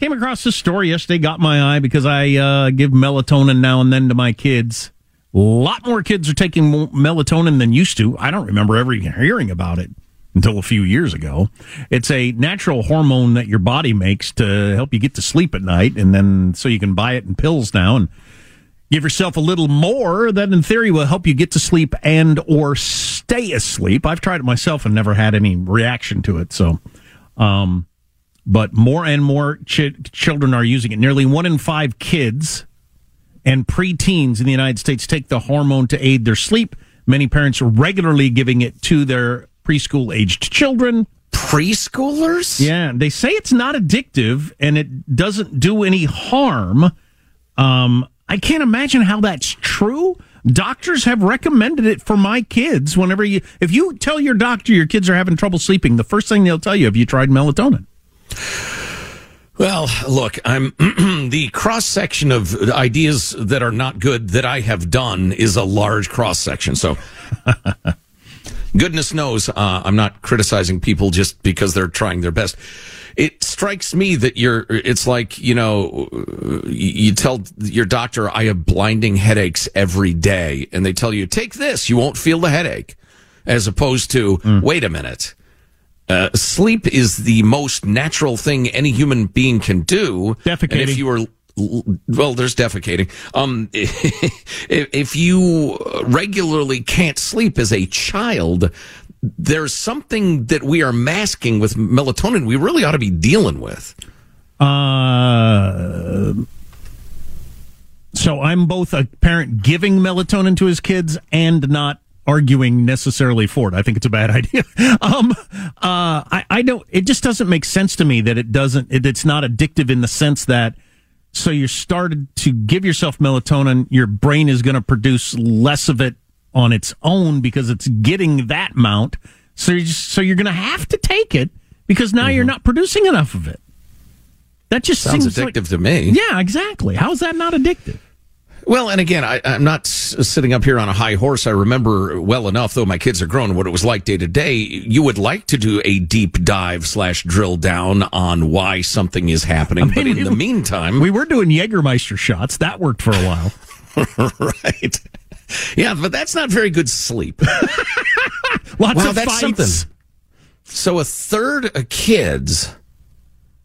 Came across this story yesterday, got my eye because I uh, give melatonin now and then to my kids. A lot more kids are taking melatonin than used to. I don't remember ever hearing about it until a few years ago. It's a natural hormone that your body makes to help you get to sleep at night, and then so you can buy it in pills now and give yourself a little more that in theory will help you get to sleep and or stay asleep. I've tried it myself and never had any reaction to it. So, um, but more and more ch- children are using it. Nearly one in five kids and preteens in the United States take the hormone to aid their sleep. Many parents are regularly giving it to their preschool aged children. Preschoolers? Yeah, they say it's not addictive and it doesn't do any harm. Um, I can't imagine how that's true. Doctors have recommended it for my kids. Whenever you, if you tell your doctor your kids are having trouble sleeping, the first thing they'll tell you, have you tried melatonin? Well, look, I'm the cross section of ideas that are not good that I have done is a large cross section. So, goodness knows, uh, I'm not criticizing people just because they're trying their best. It strikes me that you're, it's like, you know, you tell your doctor, I have blinding headaches every day. And they tell you, take this, you won't feel the headache. As opposed to, mm. wait a minute uh, sleep is the most natural thing any human being can do. Defecating. And if you were well, there's defecating. Um, if you regularly can't sleep as a child, there's something that we are masking with melatonin. We really ought to be dealing with. Uh, so I'm both a parent giving melatonin to his kids and not arguing necessarily for it. I think it's a bad idea. um, uh, I, I don't. It just doesn't make sense to me that it doesn't. It, it's not addictive in the sense that. So you started to give yourself melatonin. Your brain is going to produce less of it on its own because it's getting that amount. So you're just, so you're going to have to take it because now mm-hmm. you're not producing enough of it. That just sounds addictive like, to me. Yeah, exactly. How is that not addictive? Well, and again, I, am not sitting up here on a high horse. I remember well enough, though my kids are grown, what it was like day to day. You would like to do a deep dive slash drill down on why something is happening. I mean, but in we, the meantime, we were doing Jägermeister shots. That worked for a while. right. Yeah, but that's not very good sleep. Lots wow, of that's fights. something. So a third of kids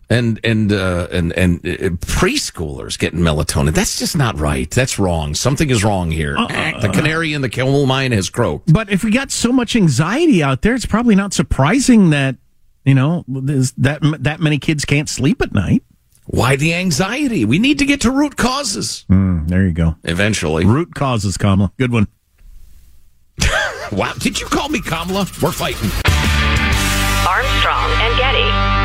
and and uh, and and uh, preschoolers getting melatonin. That's just not right. That's wrong. Something is wrong here. Uh, the canary in the coal mine has croaked. But if we got so much anxiety out there, it's probably not surprising that you know that that many kids can't sleep at night. Why the anxiety? We need to get to root causes. Mm, there you go. Eventually, root causes, Kamala. Good one. wow! Did you call me Kamala? We're fighting. Armstrong and Getty.